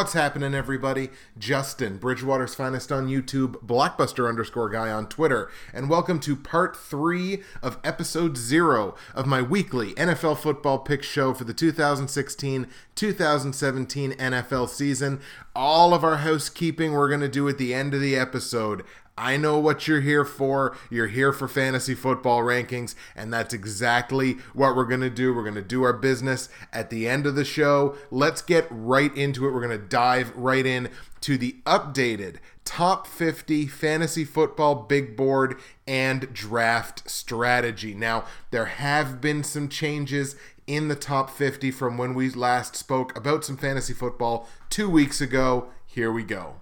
What's happening, everybody? Justin, Bridgewater's finest on YouTube, Blockbuster underscore guy on Twitter, and welcome to part three of episode zero of my weekly NFL football pick show for the 2016 2017 NFL season. All of our housekeeping we're going to do at the end of the episode. I know what you're here for. You're here for fantasy football rankings, and that's exactly what we're going to do. We're going to do our business at the end of the show. Let's get right into it. We're going to dive right in to the updated top 50 fantasy football big board and draft strategy. Now, there have been some changes in the top 50 from when we last spoke about some fantasy football two weeks ago. Here we go.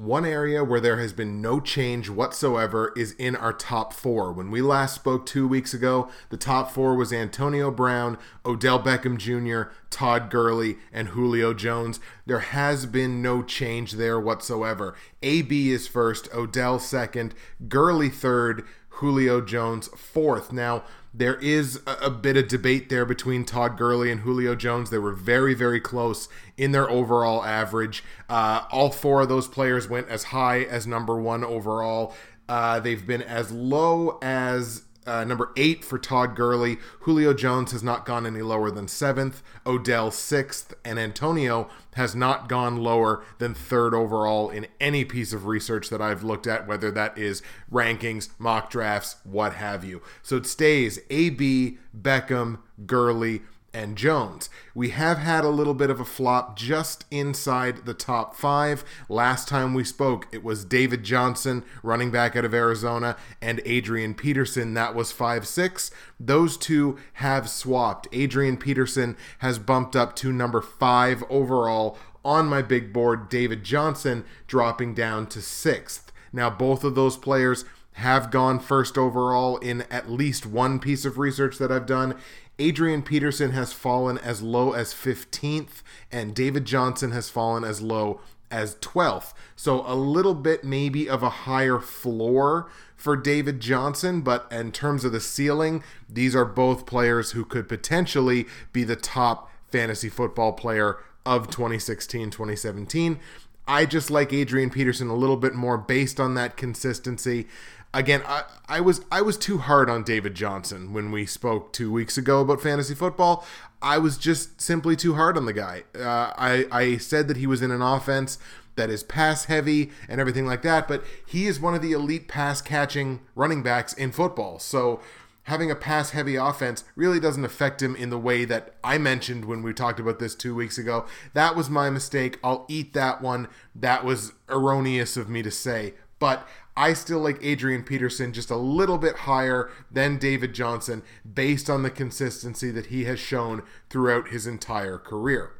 One area where there has been no change whatsoever is in our top four. When we last spoke two weeks ago, the top four was Antonio Brown, Odell Beckham Jr., Todd Gurley, and Julio Jones. There has been no change there whatsoever. AB is first, Odell second, Gurley third, Julio Jones fourth. Now, there is a, a, bit of debate there between Todd Gurley and Julio Jones. They were very, very close in their overall average. Uh, all four of those players went as high as number one overall. Uh, they've been as low as uh, number eight for Todd Gurley. Julio Jones has not gone any lower than seventh. Odell sixth, and Antonio has not gone lower than third overall in any piece of research that I've looked at, whether that is rankings, mock drafts, what have you. So it stays AB, Beckham, Gurley, and Jones. We have had a little bit of a flop just inside the top five. Last time we spoke, it was David Johnson, running back out of Arizona, and Adrian Peterson. That was 5 6. Those two have swapped. Adrian Peterson has bumped up to number five overall on my big board. David Johnson dropping down to sixth. Now, both of those players have gone first overall in at least one piece of research that I've done. Adrian Peterson has fallen as low as 15th, and David Johnson has fallen as low as 12th. So a little bit maybe of a higher floor for David Johnson, but in terms of the ceiling, these are both players who could potentially be the top fantasy football player of 2016 2017. I just like Adrian Peterson a little bit more based on that consistency again, I, I was I was too hard on David Johnson when we spoke two weeks ago about fantasy football. I was just simply too hard on the guy. Uh, I I said that he was in an offense that is pass heavy and everything like that, but he is one of the elite pass catching running backs in football. So having a pass heavy offense really doesn't affect him in the way that I mentioned when we talked about this two weeks ago. That was my mistake. I'll eat that one. That was erroneous of me to say. But I still like Adrian Peterson just a little bit higher than David Johnson based on the consistency that he has shown throughout his entire career.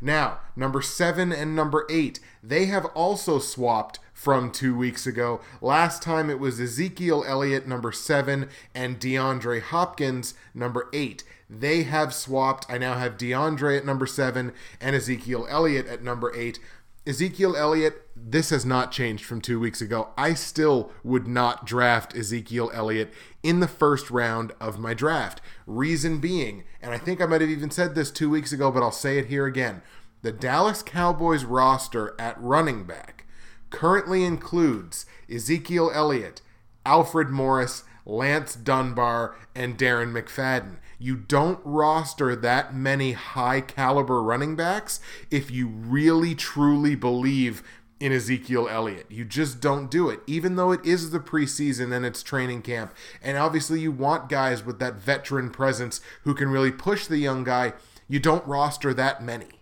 Now, number seven and number eight, they have also swapped from two weeks ago. Last time it was Ezekiel Elliott, number seven, and DeAndre Hopkins, number eight. They have swapped. I now have DeAndre at number seven and Ezekiel Elliott at number eight. Ezekiel Elliott, this has not changed from two weeks ago. I still would not draft Ezekiel Elliott in the first round of my draft. Reason being, and I think I might have even said this two weeks ago, but I'll say it here again the Dallas Cowboys roster at running back currently includes Ezekiel Elliott, Alfred Morris, Lance Dunbar, and Darren McFadden. You don't roster that many high caliber running backs if you really truly believe in Ezekiel Elliott. You just don't do it, even though it is the preseason and it's training camp. And obviously, you want guys with that veteran presence who can really push the young guy. You don't roster that many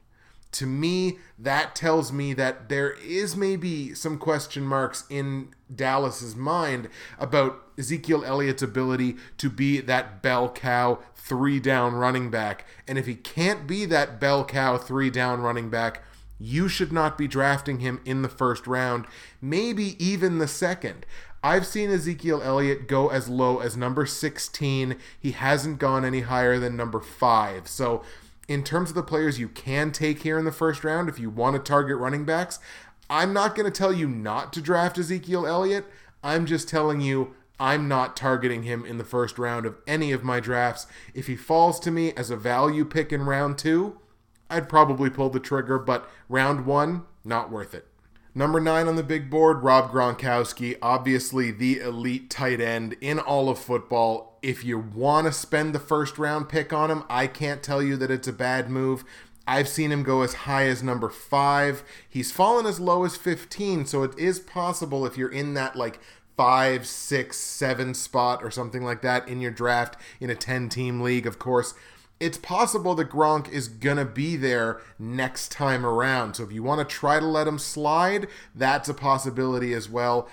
to me, that tells me that there is maybe some question marks in Dallas's mind about Ezekiel Elliott's ability to be that bell cow three down running back. And if he can't be that bell cow three down running back, you should not be drafting him in the first round, maybe even the second. I've seen Ezekiel Elliott go as low as number 16. He hasn't gone any higher than number 5. So in terms of the players you can take here in the first round, if you want to target running backs, I'm not going to tell you not to draft Ezekiel Elliott. I'm just telling you I'm not targeting him in the first round of any of my drafts. If he falls to me as a value pick in round two, I'd probably pull the trigger, but round one, not worth it. Number nine on the big board, Rob Gronkowski, obviously the elite tight end in all of football. If you want to spend the first round pick on him, I can't tell you that it's a bad move. I've seen him go as high as number five. He's fallen as low as 15, so it is possible if you're in that like five, six, seven spot or something like that in your draft in a 10 team league, of course. It's possible that Gronk is going to be there next time around. So if you want to try to let him slide, that's a possibility as well.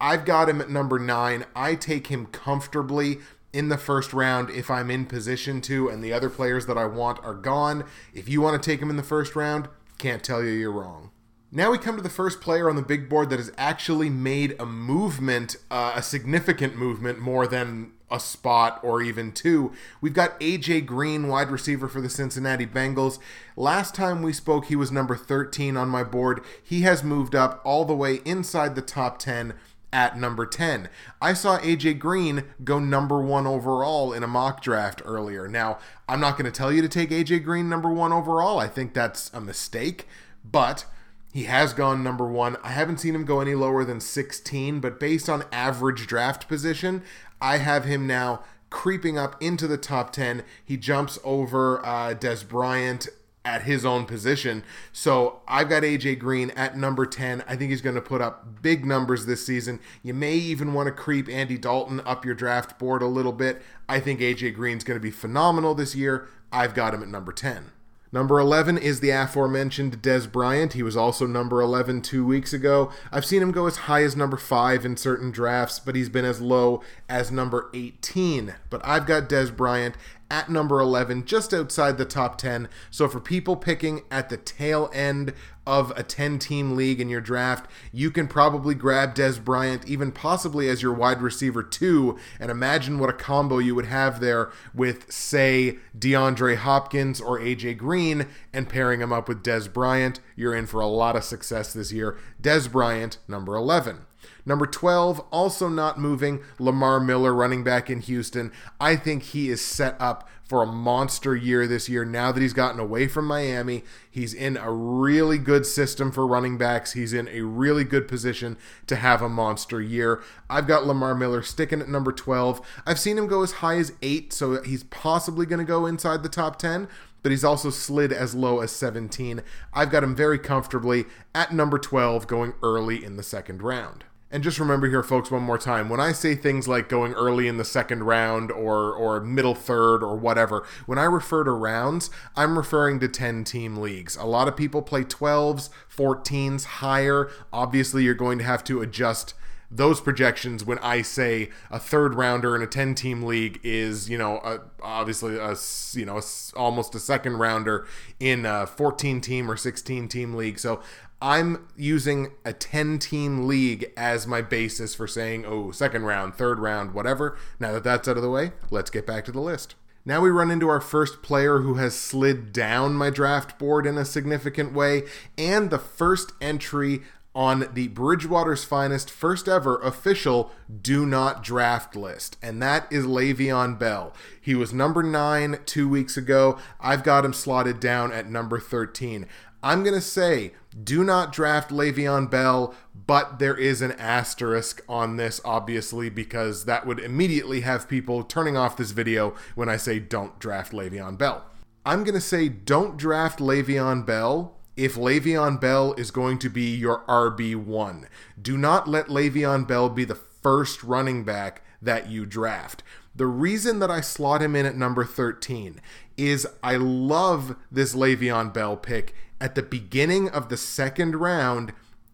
I've got him at number nine. I take him comfortably in the first round if I'm in position to, and the other players that I want are gone. If you want to take him in the first round, can't tell you you're wrong. Now we come to the first player on the big board that has actually made a movement, uh, a significant movement, more than a spot or even two. We've got AJ Green, wide receiver for the Cincinnati Bengals. Last time we spoke, he was number 13 on my board. He has moved up all the way inside the top 10 at number 10. I saw AJ Green go number one overall in a mock draft earlier. Now, I'm not going to tell you to take AJ Green number one overall. I think that's a mistake, but he has gone number one. I haven't seen him go any lower than 16, but based on average draft position, I have him now creeping up into the top 10. He jumps over uh, Dez Bryant at his own position. So I've got AJ Green at number 10. I think he's going to put up big numbers this season. You may even want to creep Andy Dalton up your draft board a little bit. I think AJ Green's going to be phenomenal this year. I've got him at number 10. Number 11 is the aforementioned Dez Bryant. He was also number 11 two weeks ago. I've seen him go as high as number 5 in certain drafts, but he's been as low as number 18. But I've got Dez Bryant at number 11, just outside the top 10. So for people picking at the tail end of a 10 team league in your draft, you can probably grab Dez Bryant, even possibly as your wide receiver two, and imagine what a combo you would have there with, say, DeAndre Hopkins or AJ Green, and pairing him up with Dez Bryant. You're in for a lot of success this year. Dez Bryant, number 11. Number 12, also not moving, Lamar Miller, running back in Houston. I think he is set up for a monster year this year now that he's gotten away from Miami. He's in a really good system for running backs. He's in a really good position to have a monster year. I've got Lamar Miller sticking at number 12. I've seen him go as high as 8, so he's possibly going to go inside the top 10 but he's also slid as low as 17. I've got him very comfortably at number 12 going early in the second round. And just remember here, folks, one more time. When I say things like going early in the second round or or middle third or whatever, when I refer to rounds, I'm referring to 10 team leagues. A lot of people play 12s, 14s, higher. Obviously, you're going to have to adjust those projections when I say a third rounder in a 10 team league is, you know, a, obviously a, you know, a, almost a second rounder in a 14 team or 16 team league. So I'm using a 10 team league as my basis for saying, oh, second round, third round, whatever. Now that that's out of the way, let's get back to the list. Now we run into our first player who has slid down my draft board in a significant way, and the first entry on the Bridgewater's Finest first ever official do not draft list, and that is Le'Veon Bell. He was number nine two weeks ago. I've got him slotted down at number 13. I'm going to say do not draft Le'Veon Bell, but there is an asterisk on this, obviously, because that would immediately have people turning off this video when I say don't draft Le'Veon Bell. I'm going to say don't draft Le'Veon Bell if Le'Veon Bell is going to be your RB1. Do not let Le'Veon Bell be the first running back that you draft. The reason that I slot him in at number 13 is I love this Le'Veon Bell pick at the beginning of the second round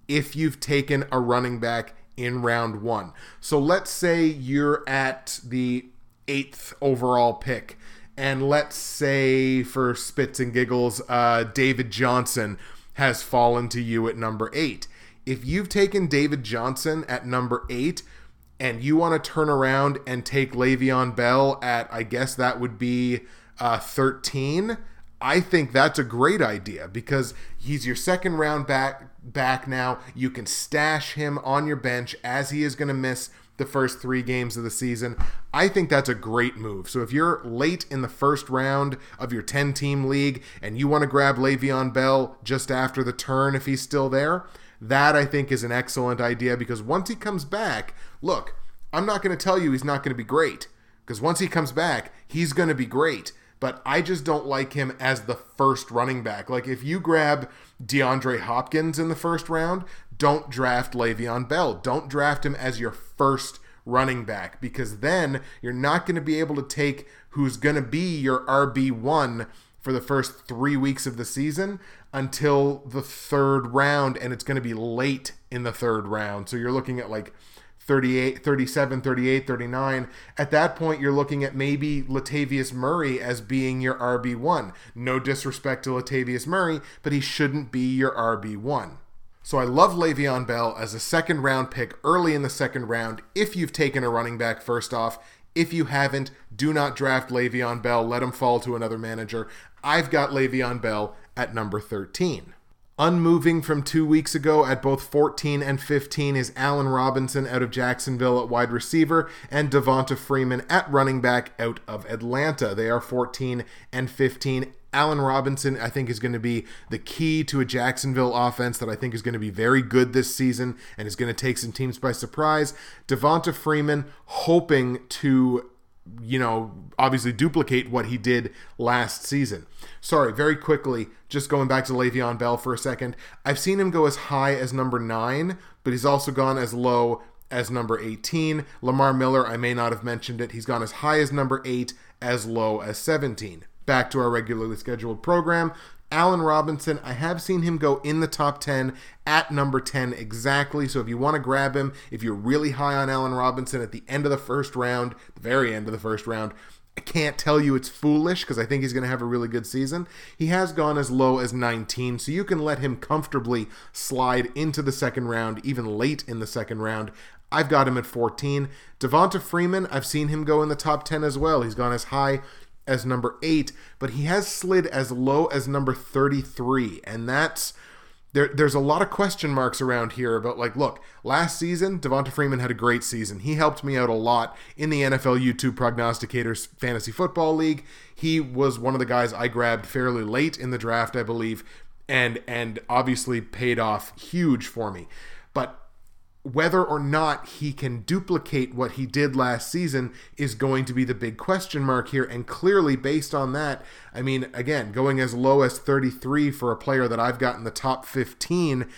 if you've taken a running back in round one. So let's say you're at the eighth overall pick, and let's say for spits and giggles, uh, David Johnson has fallen to you at number eight. If you've taken David Johnson at number eight, and you want to turn around and take Le'Veon Bell at, I guess that would be uh, 13, I think that's a great idea because he's your second round back back now. You can stash him on your bench as he is going to miss the first three games of the season. I think that's a great move. So if you're late in the first round of your 10 team league and you want to grab Le'Veon Bell just after the turn if he's still there, that I think is an excellent idea because once he comes back, look, I'm not going to tell you he's not going to be great because once he comes back, he's going to be great. But I just don't like him as the first running back. Like if you grab DeAndre Hopkins in the first round, don't draft Le'Veon Bell. Don't draft him as your first running back because then you're not going to be able to take who's going to be your RB1 for the first three weeks of the season until the third round, and it's going to be late in the third round. So you're looking at like 38, 37, 38, 39. At that point, you're looking at maybe Latavius Murray as being your RB1. No disrespect to Latavius Murray, but he shouldn't be your RB1. So I love Le'Veon Bell as a second round pick early in the second round if you've taken a running back first off. If you haven't, do not draft Le'Veon Bell. Let him fall to another manager. I've got Le'Veon Bell at number 13. Unmoving from two weeks ago at both 14 and 15 is Allen Robinson out of Jacksonville at wide receiver and Devonta Freeman at running back out of Atlanta. They are 14 and 15. Allen Robinson, I think, is going to be the key to a Jacksonville offense that I think is going to be very good this season and is going to take some teams by surprise. Devonta Freeman, hoping to, you know, obviously duplicate what he did last season. Sorry, very quickly, just going back to Le'Veon Bell for a second. I've seen him go as high as number nine, but he's also gone as low as number 18. Lamar Miller, I may not have mentioned it. He's gone as high as number 8, as low as 17 back to our regularly scheduled program. Allen Robinson, I have seen him go in the top 10 at number 10 exactly. So if you want to grab him, if you're really high on Allen Robinson at the end of the first round, the very end of the first round, I can't tell you it's foolish because I think he's going to have a really good season. He has gone as low as 19, so you can let him comfortably slide into the second round, even late in the second round. I've got him at 14. Devonta Freeman, I've seen him go in the top 10 as well. He's gone as high as number eight, but he has slid as low as number 33. And that's there, there's a lot of question marks around here about like, look, last season, Devonta Freeman had a great season. He helped me out a lot in the NFL YouTube Prognosticators Fantasy Football League. He was one of the guys I grabbed fairly late in the draft, I believe, and and obviously paid off huge for me. But whether or not he can duplicate what he did last season is going to be the big question mark here. And clearly, based on that, I mean, again, going as low as 33 for a player that I've got in the top 15,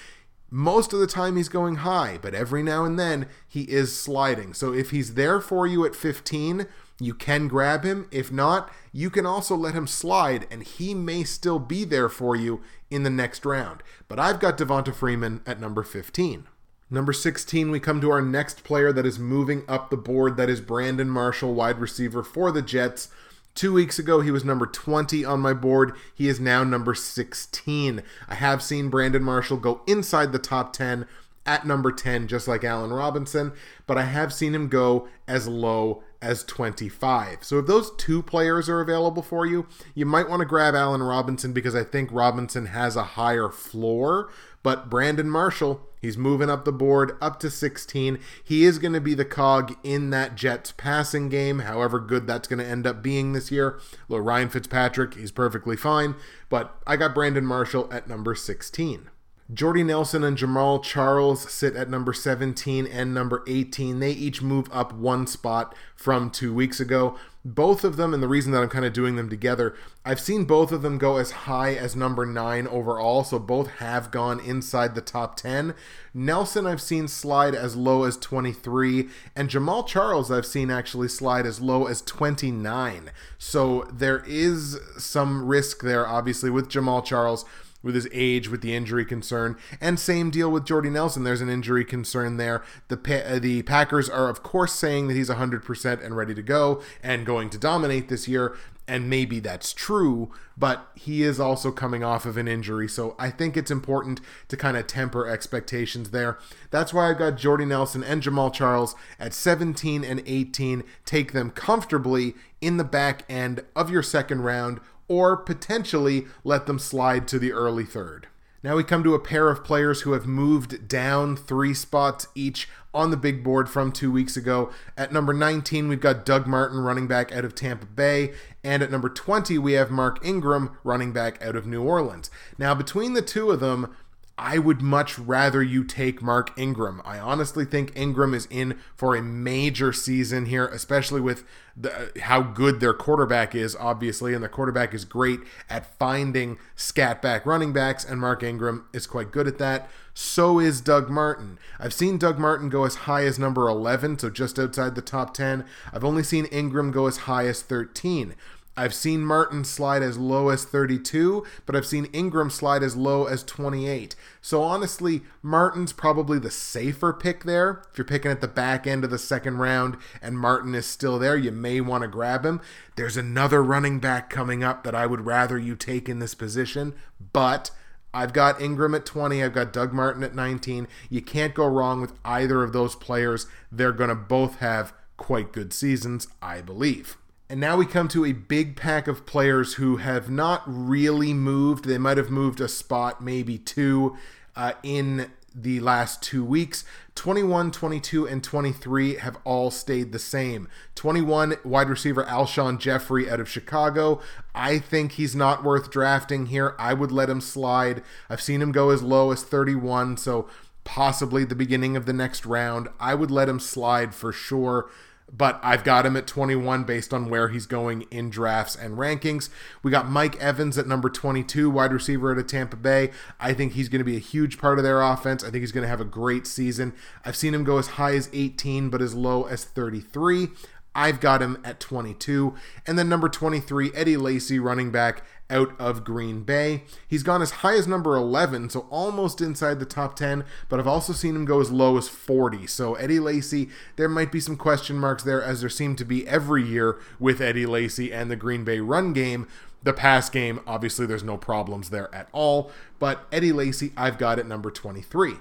most of the time he's going high, but every now and then he is sliding. So if he's there for you at 15, you can grab him. If not, you can also let him slide, and he may still be there for you in the next round. But I've got Devonta Freeman at number 15. Number 16, we come to our next player that is moving up the board. That is Brandon Marshall, wide receiver for the Jets. Two weeks ago, he was number 20 on my board. He is now number 16. I have seen Brandon Marshall go inside the top 10 at number 10, just like Allen Robinson, but I have seen him go as low as 25. So if those two players are available for you, you might want to grab Allen Robinson because I think Robinson has a higher floor, but Brandon Marshall, he's moving up the board up to 16. He is going to be the cog in that Jets passing game, however good that's going to end up being this year. Well, Ryan Fitzpatrick, he's perfectly fine, but I got Brandon Marshall at number 16. Jordy Nelson and Jamaal Charles sit at number 17 and number 18. They each move up one spot from two weeks ago. Both of them, and the reason that I'm kind of doing them together, I've seen both of them go as high as number 9 overall, so both have gone inside the top 10. Nelson, I've seen slide as low as 23, and Jamaal Charles, I've seen actually slide as low as 29. So there is some risk there, obviously, with Jamaal Charles with his age, with the injury concern, and same deal with Jordy Nelson. There's an injury concern there. The pa- uh, the Packers are of course saying that he's 100% and ready to go and going to dominate this year, and maybe that's true, but he is also coming off of an injury, so I think it's important to kind of temper expectations there. That's why I've got Jordy Nelson and Jamaal Charles at 17 and 18. Take them comfortably in the back end of your second round or potentially let them slide to the early third. Now we come to a pair of players who have moved down three spots each on the big board from two weeks ago. At number 19, we've got Doug Martin, running back out of Tampa Bay. And at number 20, we have Mark Ingram, running back out of New Orleans. Now, between the two of them, I would much rather you take Mark Ingram. I honestly think Ingram is in for a major season here, especially with the, how good their quarterback is, obviously. And the quarterback is great at finding scat back running backs, and Mark Ingram is quite good at that. So is Doug Martin. I've seen Doug Martin go as high as number 11, so just outside the top 10. I've only seen Ingram go as high as 13. I've seen Martin slide as low as 32, but I've seen Ingram slide as low as 28. So honestly, Martin's probably the safer pick there. If you're picking at the back end of the second round and Martin is still there, you may want to grab him. There's another running back coming up that I would rather you take in this position, but I've got Ingram at 20. I've got Doug Martin at 19. You can't go wrong with either of those players. They're going to both have quite good seasons, I believe. And now we come to a big pack of players who have not really moved. They might have moved a spot, maybe two, uh, in the last two weeks. 21, 22, and 23 have all stayed the same. 21, wide receiver Alshon Jeffery out of Chicago. I think he's not worth drafting here. I would let him slide. I've seen him go as low as 31, so possibly the beginning of the next round. I would let him slide for sure but I've got him at 21 based on where he's going in drafts and rankings. We got Mike Evans at number 22, wide receiver out of Tampa Bay. I think he's going to be a huge part of their offense. I think he's going to have a great season. I've seen him go as high as 18, but as low as 33. I've got him at 22. And then number 23, Eddie Lacy, running back out of Green Bay. He's gone as high as number 11, so almost inside the top 10, but I've also seen him go as low as 40. So Eddie Lacy, there might be some question marks there, as there seem to be every year with Eddie Lacy and the Green Bay run game. The pass game, obviously, there's no problems there at all, but Eddie Lacy, I've got at number 23.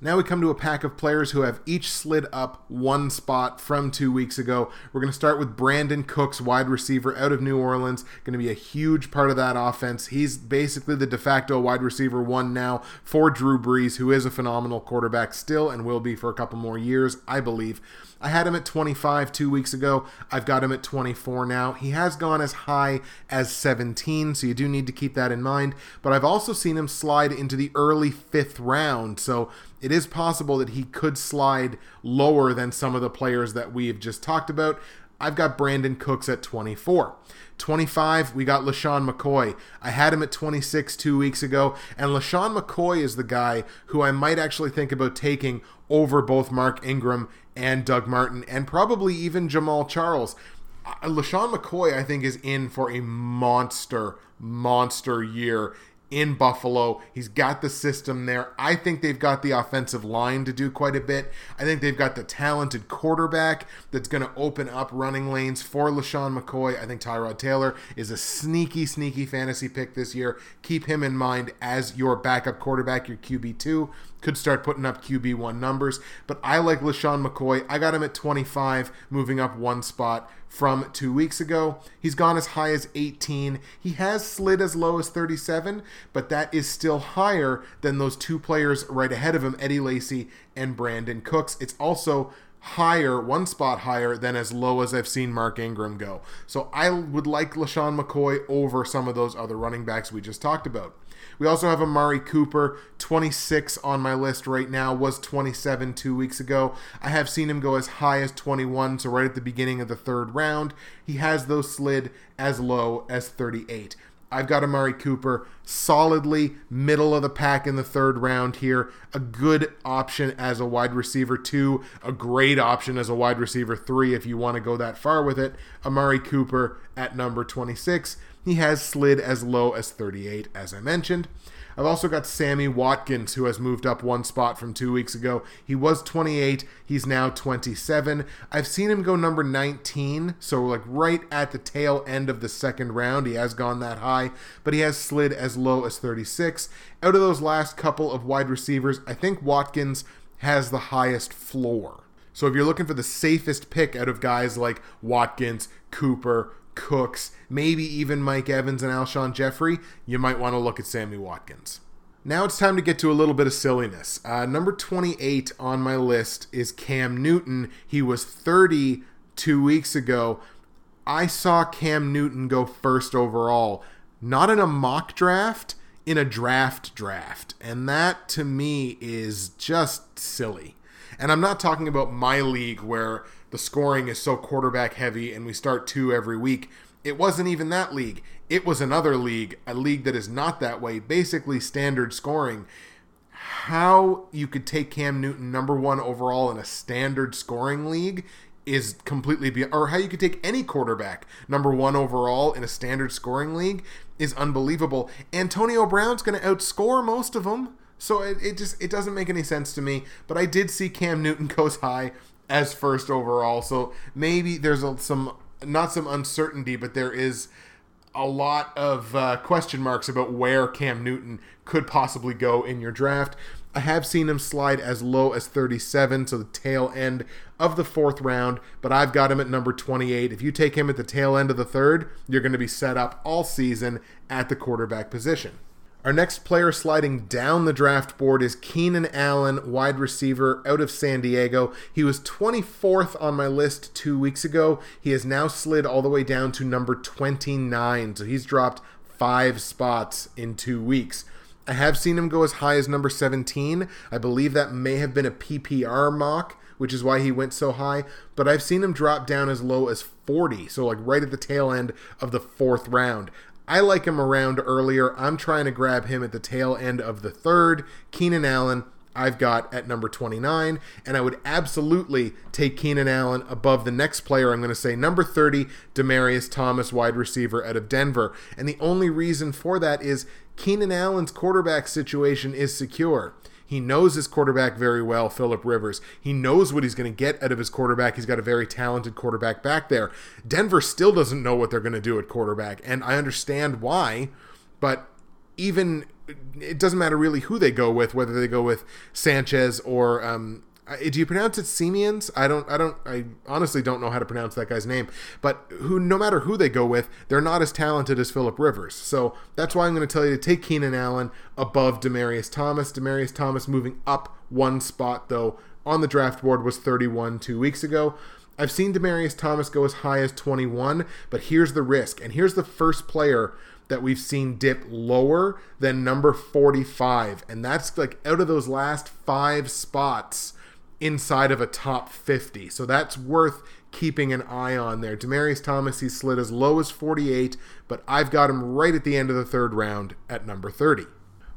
Now we come to a pack of players who have each slid up one spot from two weeks ago. We're going to start with Brandin Cooks, wide receiver out of New Orleans. Going to be a huge part of that offense. He's basically the de facto wide receiver one now for Drew Brees, who is a phenomenal quarterback still and will be for a couple more years, I believe. I had him at 25 two weeks ago. I've got him at 24 now. He has gone as high as 17, so you do need to keep that in mind. But I've also seen him slide into the early fifth round, so it is possible that he could slide lower than some of the players that we've just talked about. I've got Brandin Cooks at 24. 25, we got LeSean McCoy. I had him at 26 two weeks ago, and LeSean McCoy is the guy who I might actually think about taking over both Mark Ingram and Doug Martin, and probably even Jamaal Charles. Uh, LeSean McCoy, I think, is in for a monster, monster year in Buffalo. He's got the system there. I think they've got the offensive line to do quite a bit. I think they've got the talented quarterback that's going to open up running lanes for LeSean McCoy. I think Tyrod Taylor is a sneaky, sneaky fantasy pick this year. Keep him in mind as your backup quarterback, your QB2 could start putting up QB1 numbers. But I like LeSean McCoy. I got him at 25, moving up one spot from two weeks ago. He's gone as high as 18. He has slid as low as 37, but that is still higher than those two players right ahead of him, Eddie Lacy and Brandin Cooks. It's also higher, one spot higher than as low as I've seen Mark Ingram go. So I would like LeSean McCoy over some of those other running backs we just talked about. We also have Amari Cooper, 26 on my list right now, was 27 two weeks ago. I have seen him go as high as 21, so right at the beginning of the third round. He has those slid as low as 38. I've got Amari Cooper solidly middle of the pack in the third round here. A good option as a wide receiver two, a great option as a wide receiver three if you want to go that far with it. Amari Cooper at number 26. He has slid as low as 38, as I mentioned. I've also got Sammy Watkins, who has moved up one spot from two weeks ago. He was 28, he's now 27. I've seen him go number 19, so like right at the tail end of the second round. He has gone that high, but he has slid as low as 36. Out of those last couple of wide receivers, I think Watkins has the highest floor. So if you're looking for the safest pick out of guys like Watkins, Cooper, Cooks, maybe even Mike Evans and Alshon Jeffery, you might want to look at Sammy Watkins. Now it's time to get to a little bit of silliness. Uh, number 28 on my list is Cam Newton. He was 30 two weeks ago. I saw Cam Newton go first overall, not in a mock draft, in a draft draft. And that to me is just silly. And I'm not talking about my league where the scoring is so quarterback heavy and we start two every week. It wasn't even that league. It was another league, a league that is not that way, basically standard scoring. How you could take Cam Newton number one overall in a standard scoring league is completely beyond, or how you could take any quarterback number one overall in a standard scoring league is unbelievable. Antonio Brown's going to outscore most of them, so it, it just it doesn't make any sense to me. But I did see Cam Newton goes high as first overall, so maybe there's a, some not some uncertainty, but there is a lot of uh, question marks about where Cam Newton could possibly go in your draft. I have seen him slide as low as 37, so the tail end of the fourth round, but I've got him at number 28. If you take him at the tail end of the third, you're going to be set up all season at the quarterback position. Our next player sliding down the draft board is Keenan Allen, wide receiver out of San Diego. He was 24th on my list two weeks ago. He has now slid all the way down to number 29, so he's dropped five spots in two weeks. I have seen him go as high as number 17. I believe that may have been a PPR mock, which is why he went so high. But I've seen him drop down as low as 40, so like right at the tail end of the fourth round. I like him around earlier. I'm trying to grab him at the tail end of the third. Keenan Allen, I've got at number 29, and I would absolutely take Keenan Allen above the next player. I'm going to say number 30, Demaryius Thomas, wide receiver out of Denver. And the only reason for that is Keenan Allen's quarterback situation is secure. He knows his quarterback very well, Philip Rivers. He knows what he's going to get out of his quarterback. He's got a very talented quarterback back there. Denver still doesn't know what they're going to do at quarterback, and I understand why, but even it doesn't matter really who they go with, whether they go with Sanchez or um, do you pronounce it Simeons? I don't. I don't. I honestly don't know how to pronounce that guy's name. But who, no matter who they go with, they're not as talented as Philip Rivers. So that's why I'm going to tell you to take Keenan Allen above Demaryius Thomas. Demaryius Thomas moving up one spot though on the draft board was 31 two weeks ago. I've seen Demaryius Thomas go as high as 21, but here's the risk, and here's the first player that we've seen dip lower than number 45, and that's like out of those last five spots inside of a top 50. So that's worth keeping an eye on there. Demaryius Thomas, he slid as low as 48, but I've got him right at the end of the third round at number 30.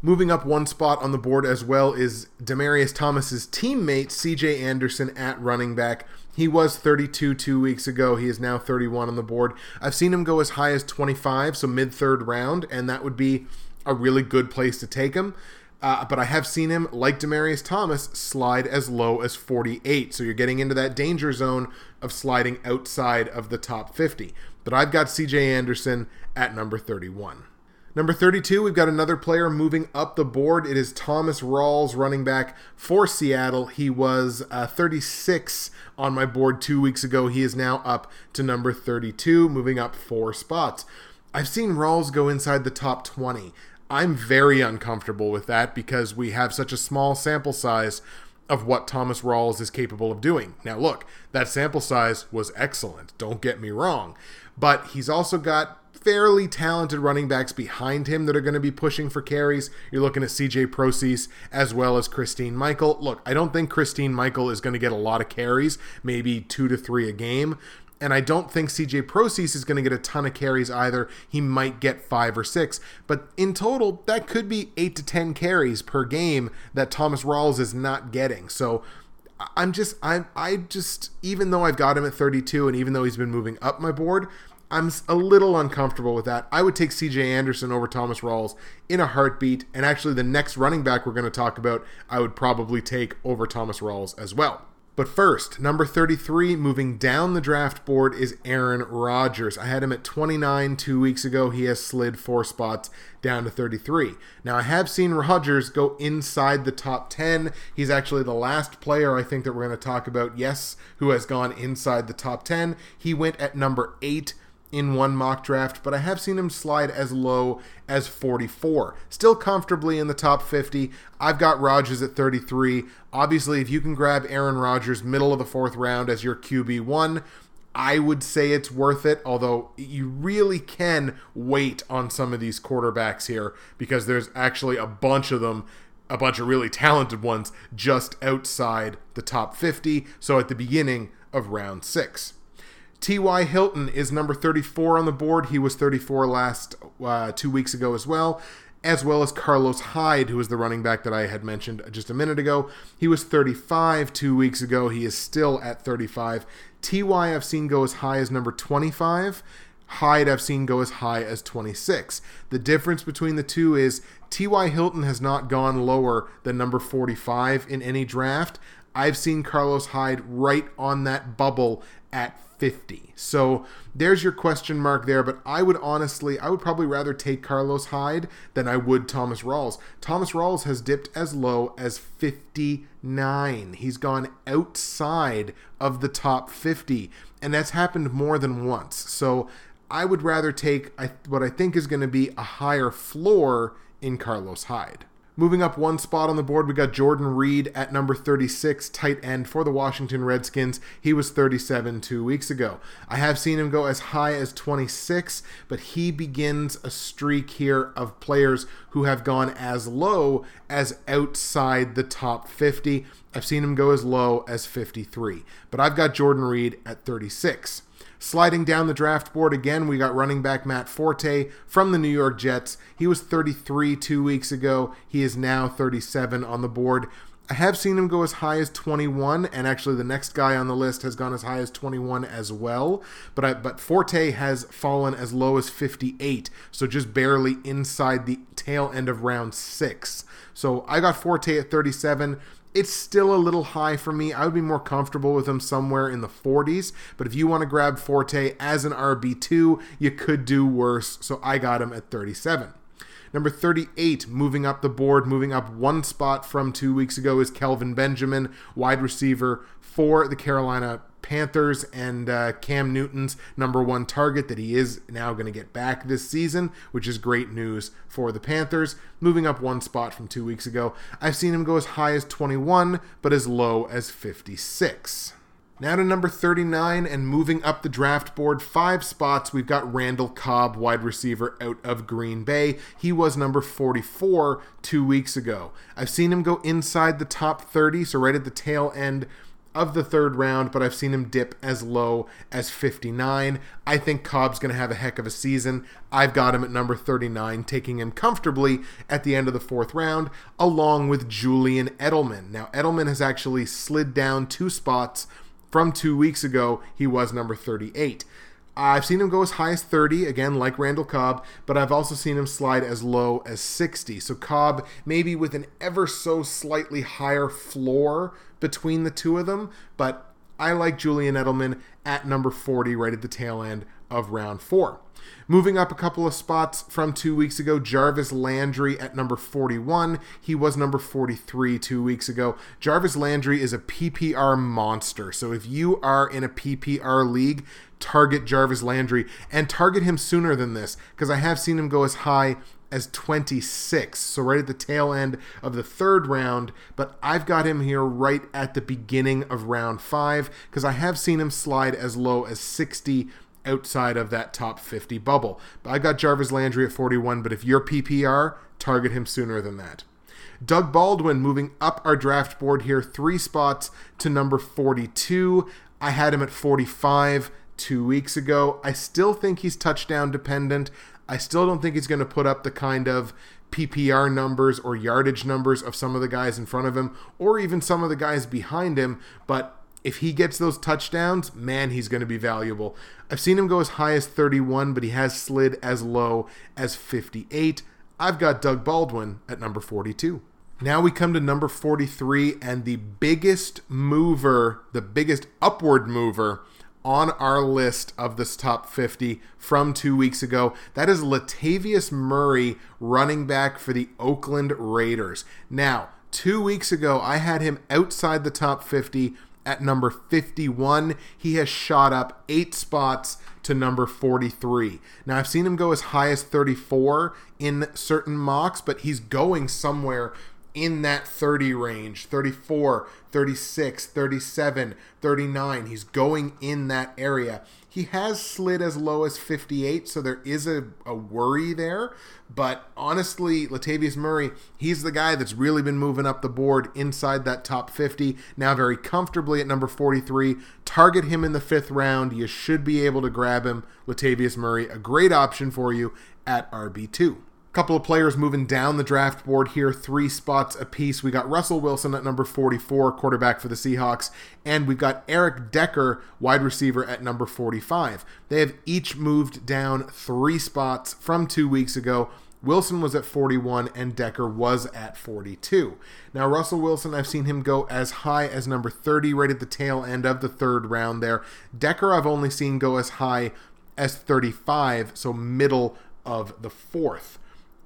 Moving up one spot on the board as well is Demaryius Thomas's teammate CJ Anderson at running back. He was 32 two weeks ago. He is now 31 on the board. I've seen him go as high as 25, so mid third round, and that would be a really good place to take him. Uh, but I have seen him, like Demaryius Thomas, slide as low as 48. So you're getting into that danger zone of sliding outside of the top 50. But I've got CJ Anderson at number 31. Number 32, we've got another player moving up the board. It is Thomas Rawls, running back for Seattle. He was uh, 36 on my board two weeks ago. He is now up to number 32, moving up four spots. I've seen Rawls go inside the top 20. I'm very uncomfortable with that because we have such a small sample size of what Thomas Rawls is capable of doing. Now, look, that sample size was excellent, don't get me wrong, but he's also got fairly talented running backs behind him that are going to be pushing for carries. You're looking at CJ Prosise as well as Christine Michael. Look, I don't think Christine Michael is going to get a lot of carries, maybe two to three a game, and I don't think CJ Prosise is going to get a ton of carries either. He might get five or six, but in total, that could be eight to 10 carries per game that Thomas Rawls is not getting. So I'm just, I'm, I just, even though I've got him at 32 and even though he's been moving up my board, I'm a little uncomfortable with that. I would take CJ Anderson over Thomas Rawls in a heartbeat. And actually, the next running back we're going to talk about, I would probably take over Thomas Rawls as well. But first, number 33, moving down the draft board, is Aaron Rodgers. I had him at 29 two weeks ago. He has slid four spots down to 33. Now, I have seen Rodgers go inside the top 10. He's actually the last player I think that we're going to talk about, yes, who has gone inside the top 10. He went at number 8 in one mock draft, but I have seen him slide as low as 44. Still comfortably in the top 50. I've got Rodgers at 33. Obviously, if you can grab Aaron Rodgers middle of the fourth round as your QB1, I would say it's worth it, although you really can wait on some of these quarterbacks here because there's actually a bunch of them, a bunch of really talented ones just outside the top 50. So at the beginning of round six. T.Y. Hilton is number 34 on the board. He was 34 last uh, two weeks ago as well, as well as Carlos Hyde, who was the running back that I had mentioned just a minute ago. He was 35 two weeks ago. He is still at 35. T.Y. I've seen go as high as number 25. Hyde I've seen go as high as 26. The difference between the two is T.Y. Hilton has not gone lower than number 45 in any draft. I've seen Carlos Hyde right on that bubble at 50. So there's your question mark there, but I would honestly, I would probably rather take Carlos Hyde than I would Thomas Rawls. Thomas Rawls has dipped as low as 59. He's gone outside of the top 50, and that's happened more than once. So I would rather take what I think is going to be a higher floor in Carlos Hyde. Moving up one spot on the board, we got Jordan Reed at number 36, tight end for the Washington Redskins. He was 37 two weeks ago. I have seen him go as high as 26, but he begins a streak here of players who have gone as low as outside the top 50. I've seen him go as low as 53, but I've got Jordan Reed at 36. Sliding down the draft board again, we got running back Matt Forte from the New York Jets. He was 33 two weeks ago. He is now 37 on the board. I have seen him go as high as 21, and actually the next guy on the list has gone as high as 21 as well. But I, but Forte has fallen as low as 58, so just barely inside the tail end of round six. So I got Forte at 37 it's still a little high for me. I would be more comfortable with him somewhere in the 40s. But if you want to grab Forte as an RB2, you could do worse. So I got him at 37. Number 38, moving up the board, moving up one spot from two weeks ago, is Kelvin Benjamin, wide receiver for the Carolina Panthers and uh, Cam Newton's number one target that he is now going to get back this season, which is great news for the Panthers. Moving up one spot from two weeks ago, I've seen him go as high as 21, but as low as 56. Now to number 39 and moving up the draft board five spots, we've got Randall Cobb, wide receiver out of Green Bay. He was number 44 two weeks ago. I've seen him go inside the top 30, so right at the tail end of the third round, but I've seen him dip as low as 59. I think Cobb's going to have a heck of a season. I've got him at number 39, taking him comfortably at the end of the fourth round, along with Julian Edelman. Now, Edelman has actually slid down two spots from two weeks ago. He was number 38. I've seen him go as high as 30, again, like Randall Cobb, but I've also seen him slide as low as 60. So Cobb, maybe with an ever so slightly higher floor between the two of them, but I like Julian Edelman at number 40, right at the tail end of round four. Moving up a couple of spots from two weeks ago, Jarvis Landry at number 41. He was number 43 two weeks ago. Jarvis Landry is a PPR monster. So if you are in a PPR league, target Jarvis Landry and target him sooner than this because I have seen him go as high as 26, so right at the tail end of the third round. But I've got him here right at the beginning of round five because I have seen him slide as low as 60 outside of that top 50 bubble. But I got Jarvis Landry at 41, but if you're PPR, target him sooner than that. Doug Baldwin moving up our draft board here, three spots to number 42. I had him at 45 two weeks ago. I still think he's touchdown dependent. I still don't think he's going to put up the kind of PPR numbers or yardage numbers of some of the guys in front of him or even some of the guys behind him, but if he gets those touchdowns, man, he's going to be valuable. I've seen him go as high as 31, but he has slid as low as 58. I've got Doug Baldwin at number 42. Now we come to number 43 and the biggest mover, the biggest upward mover on our list of this top 50 from two weeks ago. That is Latavius Murray, running back for the Oakland Raiders. Now, two weeks ago, I had him outside the top 50 at number 51. He has shot up eight spots to number 43. Now, I've seen him go as high as 34 in certain mocks, but he's going somewhere in that 30 range 34, 36, 37, 39. He's going in that area. He has slid as low as 58, so there is a, a worry there. But honestly, Latavius Murray, he's the guy that's really been moving up the board inside that top 50, now very comfortably at number 43. Target him in the fifth round. You should be able to grab him. Latavius Murray, a great option for you at RB2 couple of players moving down the draft board here, three spots apiece. We got Russell Wilson at number 44, quarterback for the Seahawks, and we've got Eric Decker, wide receiver, at number 45. They have each moved down three spots from two weeks ago. Wilson was at 41 and Decker was at 42. Now, Russell Wilson, I've seen him go as high as number 30 right at the tail end of the third round there. Decker, I've only seen go as high as 35, so middle of the fourth.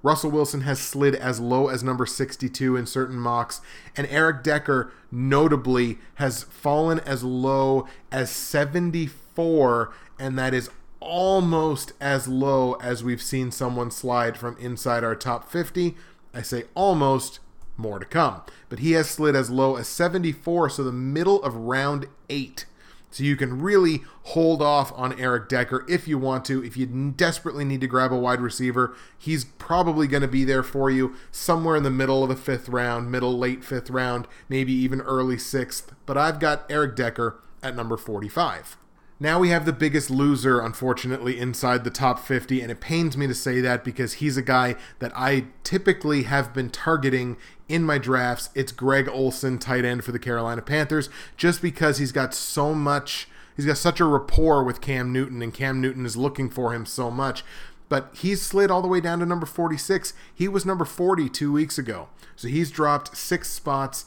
Russell Wilson has slid as low as number 62 in certain mocks, and Eric Decker notably has fallen as low as 74, and that is almost as low as we've seen someone slide from inside our top 50. I say almost, more to come. But he has slid as low as 74, so the middle of round 8 so you can really hold off on Eric Decker if you want to. If you desperately need to grab a wide receiver, he's probably going to be there for you somewhere in the middle of the fifth round, middle, late fifth round, maybe even early sixth. But I've got Eric Decker at number 45. Now we have the biggest loser, unfortunately, inside the top 50, and it pains me to say that because he's a guy that I typically have been targeting in my drafts. It's Greg Olsen, tight end for the Carolina Panthers, just because he's got so much, he's got such a rapport with Cam Newton, and Cam Newton is looking for him so much. But he's slid all the way down to number 46. He was number 40 two weeks ago. So he's dropped six spots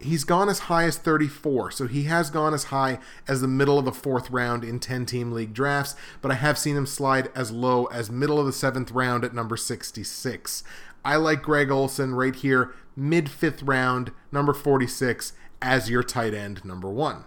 he's gone as high as 34, so he has gone as high as the middle of the fourth round in 10 team league drafts, but I have seen him slide as low as middle of the seventh round at number 66. I like Greg Olsen right here, mid fifth round, number 46, as your tight end number one.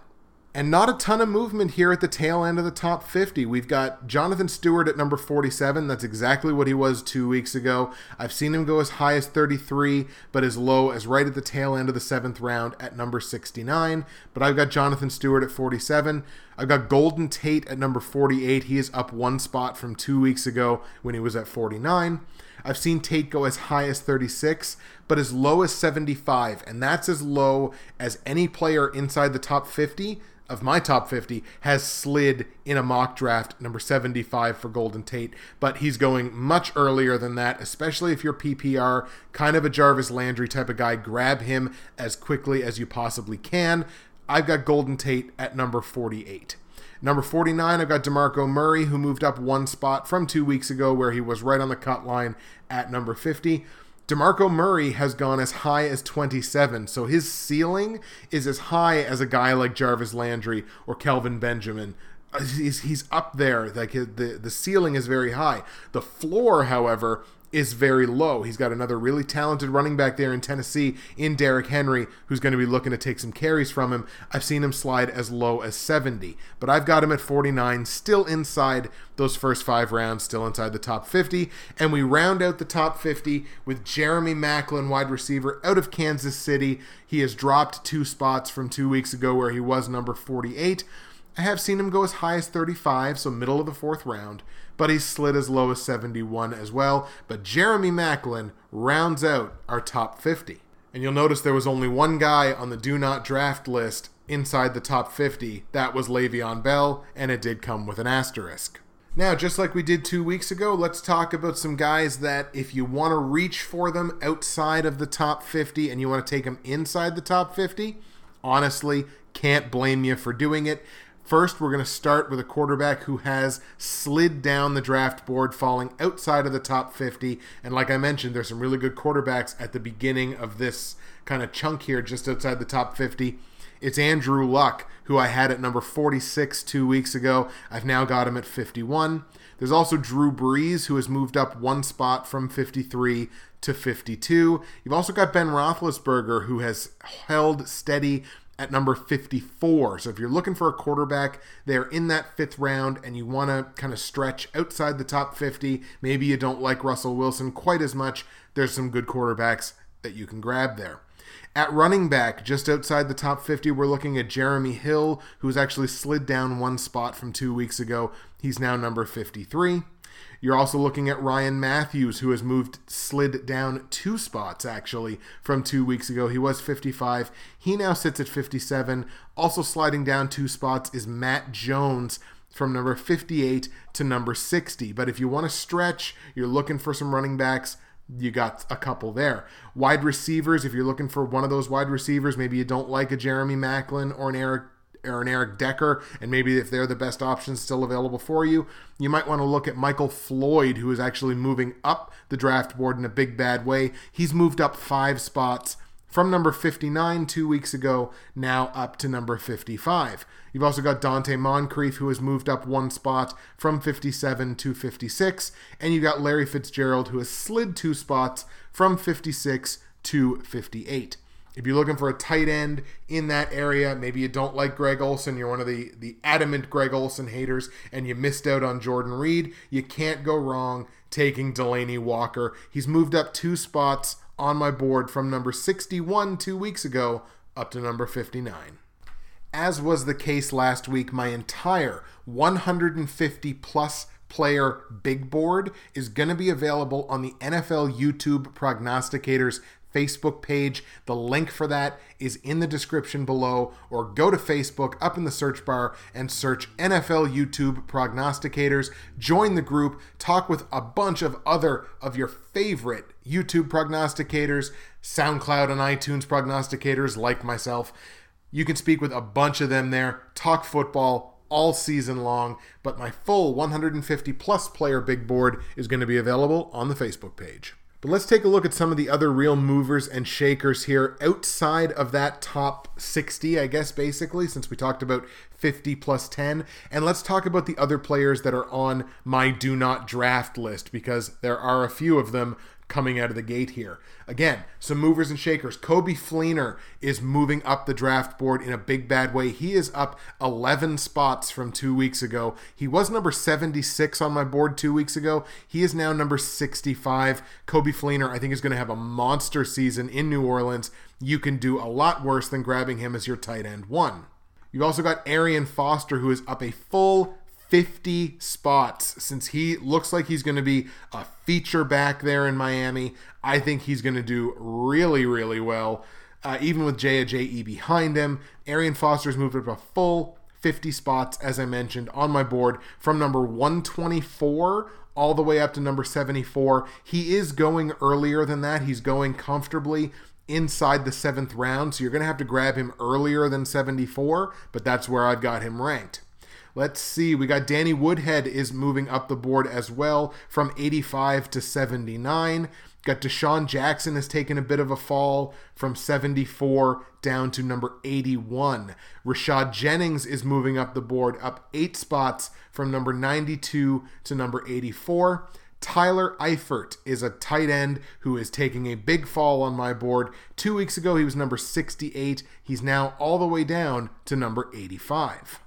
And not a ton of movement here at the tail end of the top 50. We've got Jonathan Stewart at number 47. That's exactly what he was two weeks ago. I've seen him go as high as 33, but as low as right at the tail end of the seventh round at number 69. But I've got Jonathan Stewart at 47. I've got Golden Tate at number 48. He is up one spot from two weeks ago when he was at 49. I've seen Tate go as high as 36, but as low as 75, and that's as low as any player inside the top 50 of my top 50 has slid in a mock draft number 75 for Golden Tate, but he's going much earlier than that, especially if you're PPR, kind of a Jarvis Landry type of guy. Grab him as quickly as you possibly can. I've got Golden Tate at number 48. Number 49, I've got DeMarco Murray, who moved up one spot from two weeks ago, where he was right on the cut line at number 50. DeMarco Murray has gone as high as 27, so his ceiling is as high as a guy like Jarvis Landry or Kelvin Benjamin. Uh, he's, he's up there. Like the the ceiling is very high. The floor, however, is very low. He's got another really talented running back there in Tennessee in Derrick Henry, who's going to be looking to take some carries from him. I've seen him slide as low as 70, but I've got him at 49, still inside those first five rounds, still inside the top 50. And we round out the top 50 with Jeremy Maclin, wide receiver out of Kansas City. He has dropped two spots from two weeks ago where he was number 48. I have seen him go as high as 35, so middle of the fourth round but he slid as low as 71 as well. But Jeremy Maclin rounds out our top 50. And you'll notice there was only one guy on the do not draft list inside the top 50. That was Le'Veon Bell, and it did come with an asterisk. Now, just like we did two weeks ago, let's talk about some guys that if you want to reach for them outside of the top 50 and you want to take them inside the top 50, honestly, can't blame you for doing it. First, we're going to start with a quarterback who has slid down the draft board, falling outside of the top 50. And like I mentioned, there's some really good quarterbacks at the beginning of this kind of chunk here, just outside the top 50. It's Andrew Luck, who I had at number 46 two weeks ago. I've now got him at 51. There's also Drew Brees, who has moved up one spot from 53 to 52. You've also got Ben Roethlisberger, who has held steady at number 54. So if you're looking for a quarterback, they're in that fifth round and you want to kind of stretch outside the top 50. Maybe you don't like Russell Wilson quite as much. There's some good quarterbacks that you can grab there. At running back, just outside the top 50, we're looking at Jeremy Hill, who's actually slid down one spot from two weeks ago. He's now number 53. You're also looking at Ryan Mathews, who has moved, slid down two spots actually from two weeks ago. He was 55. He now sits at 57. Also sliding down two spots is Matt Jones from number 58 to number 60. But if you want to stretch, you're looking for some running backs you got a couple there. Wide receivers, if you're looking for one of those wide receivers, maybe you don't like a Jeremy Maclin or an Eric an Eric Decker, and maybe if they're the best options still available for you, you might want to look at Michael Floyd, who is actually moving up the draft board in a big bad way. He's moved up five spots from number 59 two weeks ago, now up to number 55. You've also got Donte Moncrief, who has moved up one spot from 57 to 56. And you got Larry Fitzgerald, who has slid two spots from 56 to 58. If you're looking for a tight end in that area, maybe you don't like Greg Olsen, you're one of the, the adamant Greg Olsen haters, and you missed out on Jordan Reed, you can't go wrong taking Delanie Walker. He's moved up two spots on my board from number 61 two weeks ago up to number 59. As was the case last week, my entire 150 plus player big board is going to be available on the NFL YouTube Prognosticators Facebook page. The link for that is in the description below, or go to Facebook up in the search bar and search NFL YouTube Prognosticators. Join the group, talk with a bunch of other of your favorite YouTube prognosticators, SoundCloud and iTunes prognosticators like myself. You can speak with a bunch of them there, talk football all season long, but my full 150 plus player big board is going to be available on the Facebook page. But let's take a look at some of the other real movers and shakers here outside of that top 60, I guess, basically, since we talked about 50 plus 10. And let's talk about the other players that are on my do not draft list because there are a few of them coming out of the gate here. Again, some movers and shakers. Coby Fleener is moving up the draft board in a big bad way. He is up 11 spots from two weeks ago. He was number 76 on my board two weeks ago. He is now number 65. Coby Fleener, I think, is going to have a monster season in New Orleans. You can do a lot worse than grabbing him as your tight end one. You've also got Arian Foster, who is up a full 50 spots since he looks like he's going to be a feature back there in Miami. I think he's going to do really, really well, uh, even with Ajayi behind him. Arian Foster's moved up a full 50 spots, as I mentioned, on my board from number 124 all the way up to number 74. He is going earlier than that. He's going comfortably inside the seventh round, so you're going to have to grab him earlier than 74, but that's where I've got him ranked. Let's see. We got Danny Woodhead is moving up the board as well from 85 to 79. Got DeSean Jackson has taken a bit of a fall from 74 down to number 81. Rashad Jennings is moving up the board up eight spots from number 92 to number 84. Tyler Eifert is a tight end who is taking a big fall on my board. Two weeks ago, he was number 68. He's now all the way down to number 85.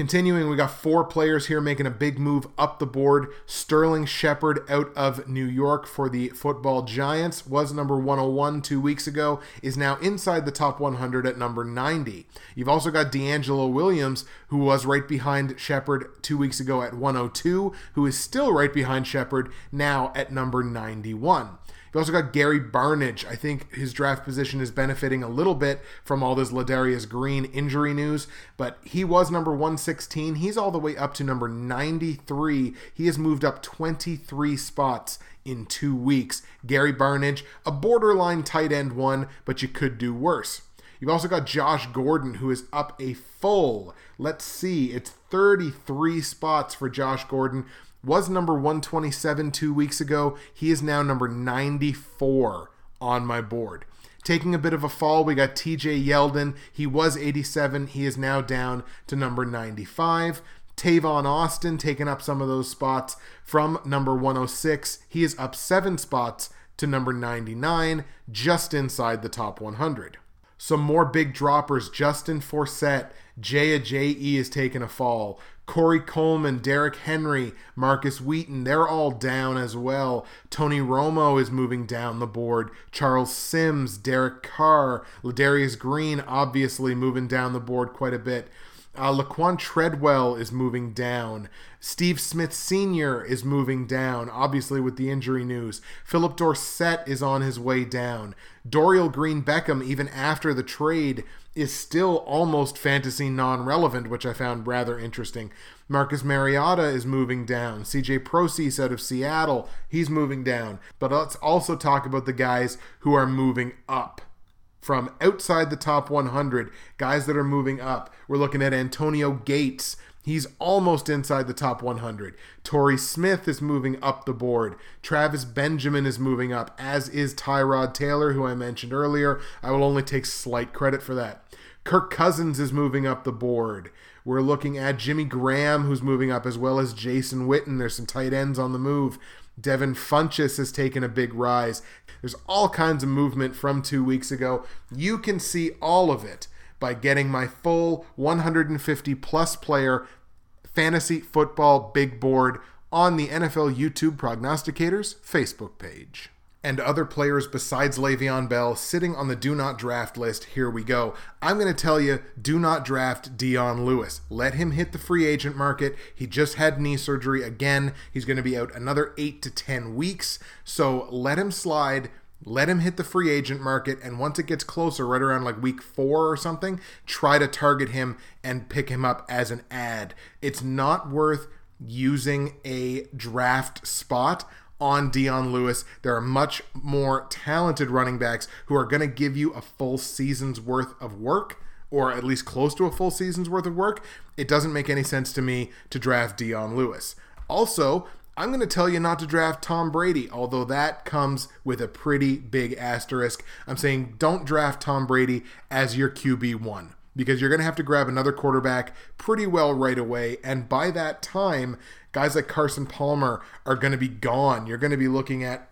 Continuing, we got four players here making a big move up the board. Sterling Shepard out of New York for the Football Giants was number 101 two weeks ago, is now inside the top 100 at number 90. You've also got DeAngelo Williams, who was right behind Shepard two weeks ago at 102, who is still right behind Shepard now at number 91. You've also got Gary Barnidge. I think his draft position is benefiting a little bit from all this Ladarius Green injury news, but he was number 116. He's all the way up to number 93. He has moved up 23 spots in two weeks. Gary Barnidge, a borderline tight end one, but you could do worse. You've also got Josh Gordon, who is up a full, let's see, it's 33 spots for Josh Gordon was number 127 two weeks ago. He is now number 94 on my board. Taking a bit of a fall, we got TJ Yeldon. He was 87. He is now down to number 95. Tavon Austin taking up some of those spots from number 106. He is up seven spots to number 99, just inside the top 100. Some more big droppers. Justin Forsett, Jay Ajayi is taking a fall. Corey Coleman, Derrick Henry, Markus Wheaton, they're all down as well. Tony Romo is moving down the board. Charles Sims, Derek Carr, Ladarius Green obviously moving down the board quite a bit. Uh, Laquan Treadwell is moving down. Steve Smith Sr. is moving down, obviously with the injury news. Phillip Dorsett is on his way down. Dorial Green Beckham, even after the trade, is still almost fantasy non relevant, which I found rather interesting. Marcus Mariota is moving down. CJ Prosise out of Seattle, he's moving down. But let's also talk about the guys who are moving up from outside the top 100, guys that are moving up. We're looking at Antonio Gates. He's almost inside the top 100. Torrey Smith is moving up the board. Travis Benjamin is moving up, as is Tyrod Taylor, who I mentioned earlier. I will only take slight credit for that. Kirk Cousins is moving up the board. We're looking at Jimmy Graham, who's moving up, as well as Jason Witten. There's some tight ends on the move. Devin Funchess has taken a big rise. There's all kinds of movement from two weeks ago. You can see all of it by getting my full 150 plus player fantasy football big board on the NFL YouTube Prognosticators Facebook page and other players besides Le'Veon Bell sitting on the do not draft list. Here we go. I'm going to tell you do not draft Dion Lewis. Let him hit the free agent market. He just had knee surgery again. He's going to be out another 8 to 10 weeks. So let him slide. Let him hit the free agent market, and once it gets closer, right around like week four or something, try to target him and pick him up as an ad. It's not worth using a draft spot on Dion Lewis. There are much more talented running backs who are going to give you a full season's worth of work or at least close to a full season's worth of work. It doesn't make any sense to me to draft Dion Lewis. Also, I'm going to tell you not to draft Tom Brady, although that comes with a pretty big asterisk. I'm saying don't draft Tom Brady as your QB1 because you're going to have to grab another quarterback pretty well right away. And by that time, guys like Carson Palmer are going to be gone. You're going to be looking at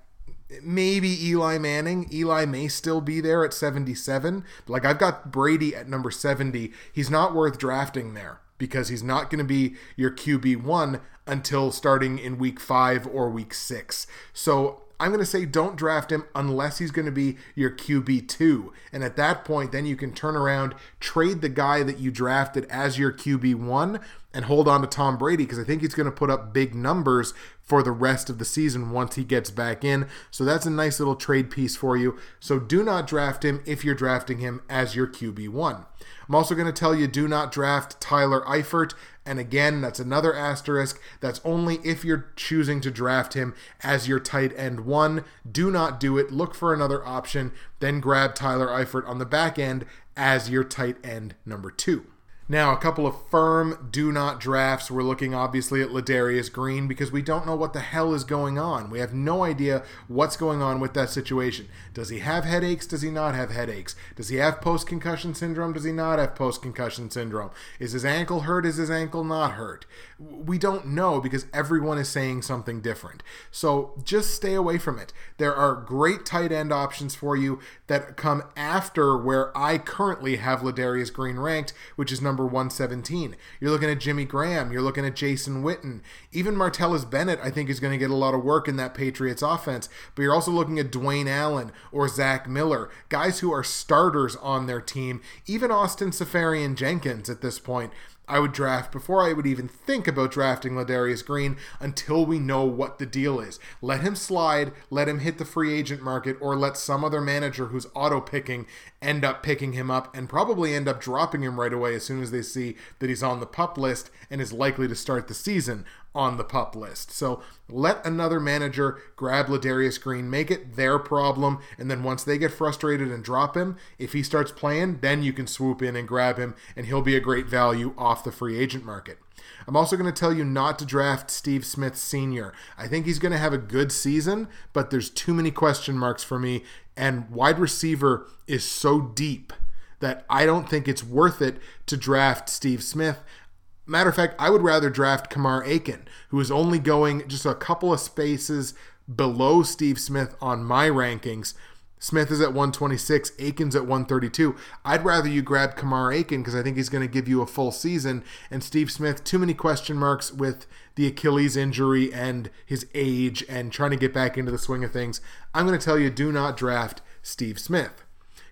maybe Eli Manning. Eli may still be there at 77. Like I've got Brady at number 70. He's not worth drafting there because he's not going to be your QB1 until starting in week 5 or week 6. So I'm going to say don't draft him unless he's going to be your QB2. And at that point, then you can turn around, trade the guy that you drafted as your QB1, and hold on to Tom Brady because I think he's going to put up big numbers for the rest of the season once he gets back in. So that's a nice little trade piece for you. So do not draft him if you're drafting him as your QB1. I'm also going to tell you do not draft Tyler Eifert and again, that's another asterisk. That's only if you're choosing to draft him as your tight end one. Do not do it. Look for another option. Then grab Tyler Eifert on the back end as your tight end number two. Now, a couple of firm do not drafts. We're looking obviously at Ladarius Green because we don't know what the hell is going on. We have no idea what's going on with that situation. Does he have headaches? Does he not have headaches? Does he have post concussion syndrome? Does he not have post concussion syndrome? Is his ankle hurt? Is his ankle not hurt? We don't know because everyone is saying something different. So just stay away from it. There are great tight end options for you that come after where I currently have Ladarius Green ranked, which is number number 117. You're looking at Jimmy Graham. You're looking at Jason Witten. Even Martellus Bennett, I think, is going to get a lot of work in that Patriots offense. But you're also looking at Dwayne Allen or Zach Miller, guys who are starters on their team. Even Austin Seferian Jenkins at this point I would draft before I would even think about drafting Ladarius Green until we know what the deal is. Let him slide, let him hit the free agent market, or let some other manager who's auto picking end up picking him up and probably end up dropping him right away as soon as they see that he's on the pup list and is likely to start the season on the pup list. So let another manager grab Ladarius Green, make it their problem, and then once they get frustrated and drop him, if he starts playing, then you can swoop in and grab him, and he'll be a great value off the free agent market. I'm also going to tell you not to draft Steve Smith Sr. I think he's going to have a good season, but there's too many question marks for me, and wide receiver is so deep that I don't think it's worth it to draft Steve Smith. Matter of fact, I would rather draft Kamar Aiken, who is only going just a couple of spaces below Steve Smith on my rankings. Smith is at 126, Aiken's at 132. I'd rather you grab Kamar Aiken because I think he's going to give you a full season. And Steve Smith, too many question marks with the Achilles injury and his age and trying to get back into the swing of things. I'm going to tell you do not draft Steve Smith.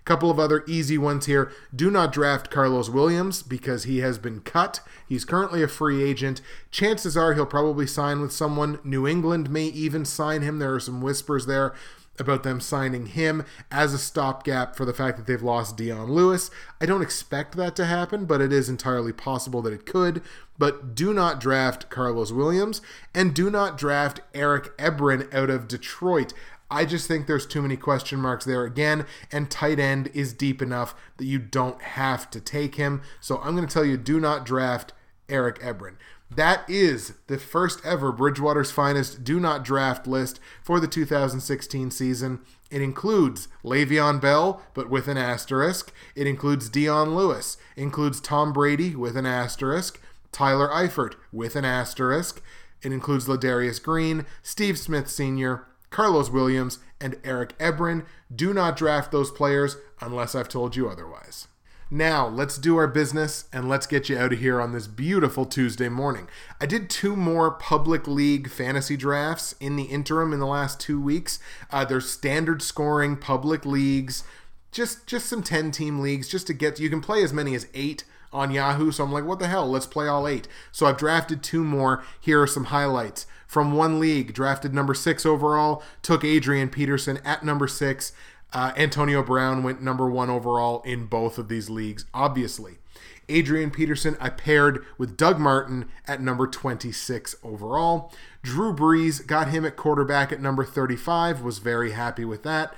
Couple of other easy ones here. Do not draft Carlos Williams because he has been cut. He's currently a free agent. Chances are he'll probably sign with someone. New England may even sign him. There are some whispers there about them signing him as a stopgap for the fact that they've lost Dion Lewis. I don't expect that to happen, but it is entirely possible that it could. But do not draft Carlos Williams and do not draft Eric Ebron out of Detroit. I just think there's too many question marks there again, and tight end is deep enough that you don't have to take him. So I'm going to tell you do not draft Eric Ebron. That is the first ever Bridgewater's Finest Do Not Draft list for the 2016 season. It includes Le'Veon Bell, but with an asterisk. It includes Dion Lewis. Includes Tom Brady with an asterisk. Tyler Eifert with an asterisk. It includes Ladarius Green, Steve Smith Sr., Carlos Williams, and Eric Ebron. Do not draft those players unless I've told you otherwise. Now, let's do our business and let's get you out of here on this beautiful Tuesday morning. I did two more public league fantasy drafts in the interim in the last two weeks. Uh, there's standard scoring public leagues, just just some 10 team leagues, just to get you can play as many as eight on Yahoo. So I'm like, what the hell? Let's play all eight. So I've drafted two more. Here are some highlights from one league. Drafted number six overall, took Adrian Peterson at number six. Uh, Antonio Brown went number one overall in both of these leagues, obviously. Adrian Peterson, I paired with Doug Martin at number 26 overall. Drew Brees got him at quarterback at number 35, was very happy with that.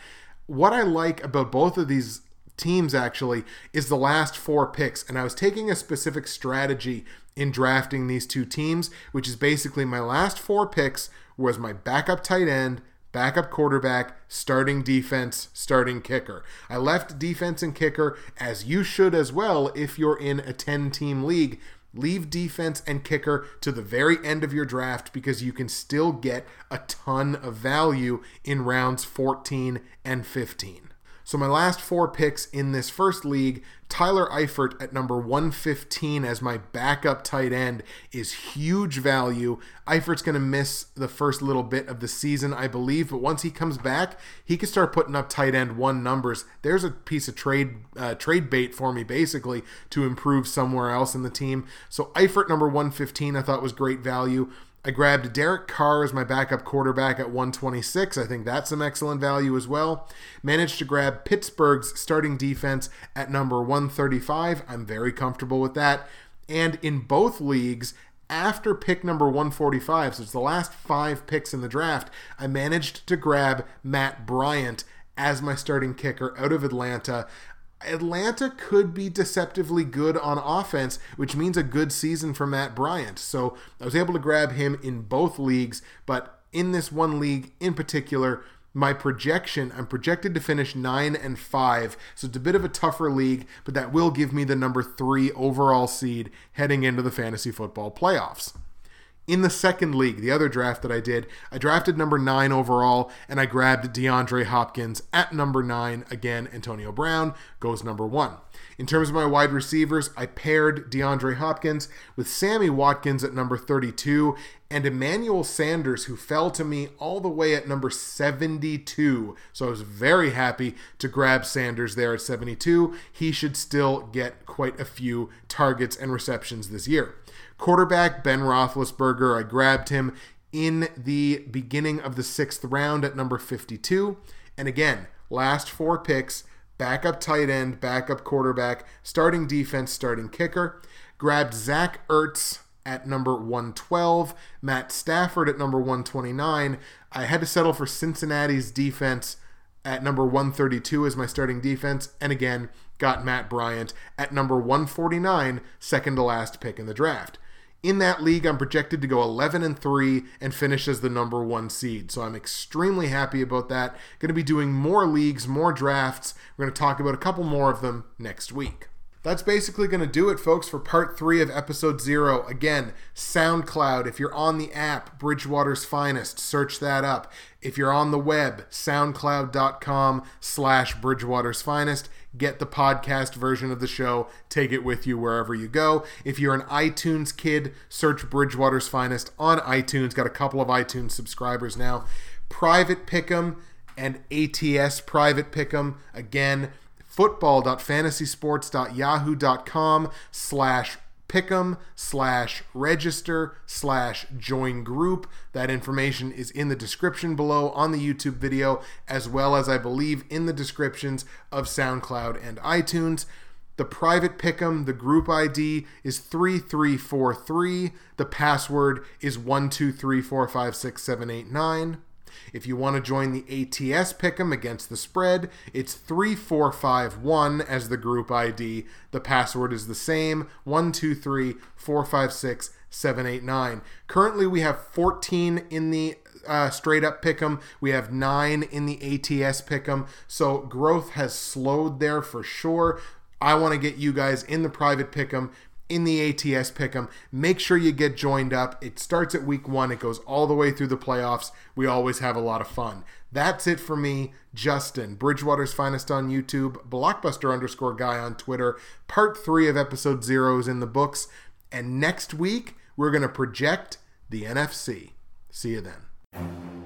What I like about both of these teams actually is the last four picks, and I was taking a specific strategy in drafting these two teams, which is basically my last four picks was my backup tight end, backup quarterback, starting defense, starting kicker. I left defense and kicker as you should as well if you're in a 10 team league. Leave defense and kicker to the very end of your draft because you can still get a ton of value in rounds 14 and 15. So my last four picks in this first league, Tyler Eifert at number 115 as my backup tight end is huge value. Eifert's going to miss the first little bit of the season, I believe, but once he comes back, he can start putting up tight end one numbers. There's a piece of trade uh, trade bait for me basically to improve somewhere else in the team. So Eifert number 115 I thought was great value. I grabbed Derek Carr as my backup quarterback at 126. I think that's some excellent value as well. Managed to grab Pittsburgh's starting defense at number 135. I'm very comfortable with that. And in both leagues, after pick number 145, so it's the last five picks in the draft, I managed to grab Matt Bryant as my starting kicker out of Atlanta. Atlanta could be deceptively good on offense, which means a good season for Matt Bryant. So I was able to grab him in both leagues, but in this one league in particular, my projection, I'm projected to finish 9 and 5. So it's a bit of a tougher league, but that will give me the number 3 overall seed heading into the fantasy football playoffs in the second league, the other draft that I did, I drafted number nine overall and I grabbed DeAndre Hopkins at number nine. Again, Antonio Brown goes number one. In terms of my wide receivers, I paired DeAndre Hopkins with Sammy Watkins at number 32 and Emmanuel Sanders, who fell to me all the way at number 72. So I was very happy to grab Sanders there at 72. He should still get quite a few targets and receptions this year. Quarterback Ben Roethlisberger, I grabbed him in the beginning of the sixth round at number 52. And again, last four picks backup tight end, backup quarterback, starting defense, starting kicker. Grabbed Zach Ertz at number 112, Matt Stafford at number 129. I had to settle for Cincinnati's defense at number 132 as my starting defense, and again, got Matt Bryant at number 149, second to last pick in the draft. In that league, I'm projected to go 11 and 3 and finish as the number one seed. So I'm extremely happy about that. Going to be doing more leagues, more drafts. We're going to talk about a couple more of them next week. That's basically going to do it, folks, for part three of episode zero. Again, SoundCloud. If you're on the app, Bridgewater's Finest, search that up. If you're on the web, soundcloud.com slash Bridgewater's Finest. Get the podcast version of the show. Take it with you wherever you go. If you're an iTunes kid, search Bridgewater's Finest on iTunes. Got a couple of iTunes subscribers now. Private Pick'em and ATS Private Pick'em. Again, football.fantasysports.yahoo.com slash pick'em slash register slash join group. That information is in the description below on the youtube video as well as i believe in the descriptions of soundcloud and itunes. The private pick'em the group id is 3343 the password is 123456789 if you want to join the ATS Pick'em against the spread, it's 3451 as the group ID. The password is the same 123 456 789. Currently, we have 14 in the uh, straight up pick'em. We have nine in the ATS pick'em. So growth has slowed there for sure. I want to get you guys in the private pick'em in the ATS Pick'em. Make sure you get joined up. It starts at week one, it goes all the way through the playoffs. We always have a lot of fun. That's it for me, Justin, Bridgewater's Finest on YouTube, Blockbuster underscore guy on Twitter. Part three of episode zero is in the books. And next week, we're going to project the NFC. See you then.